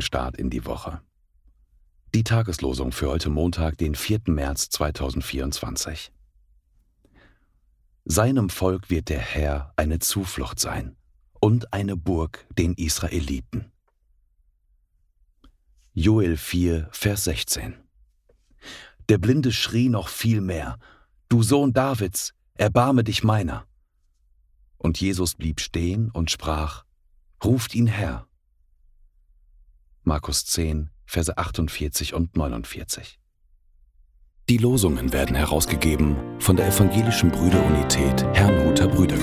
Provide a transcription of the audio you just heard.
Start in die Woche. Die Tageslosung für heute Montag, den 4. März 2024. Seinem Volk wird der Herr eine Zuflucht sein und eine Burg den Israeliten. Joel 4, Vers 16. Der Blinde schrie noch viel mehr, Du Sohn Davids, erbarme dich meiner. Und Jesus blieb stehen und sprach, Ruft ihn her. Markus 10, Verse 48 und 49. Die Losungen werden herausgegeben von der Evangelischen Brüderunität Herrnhuter Brüdergemeine.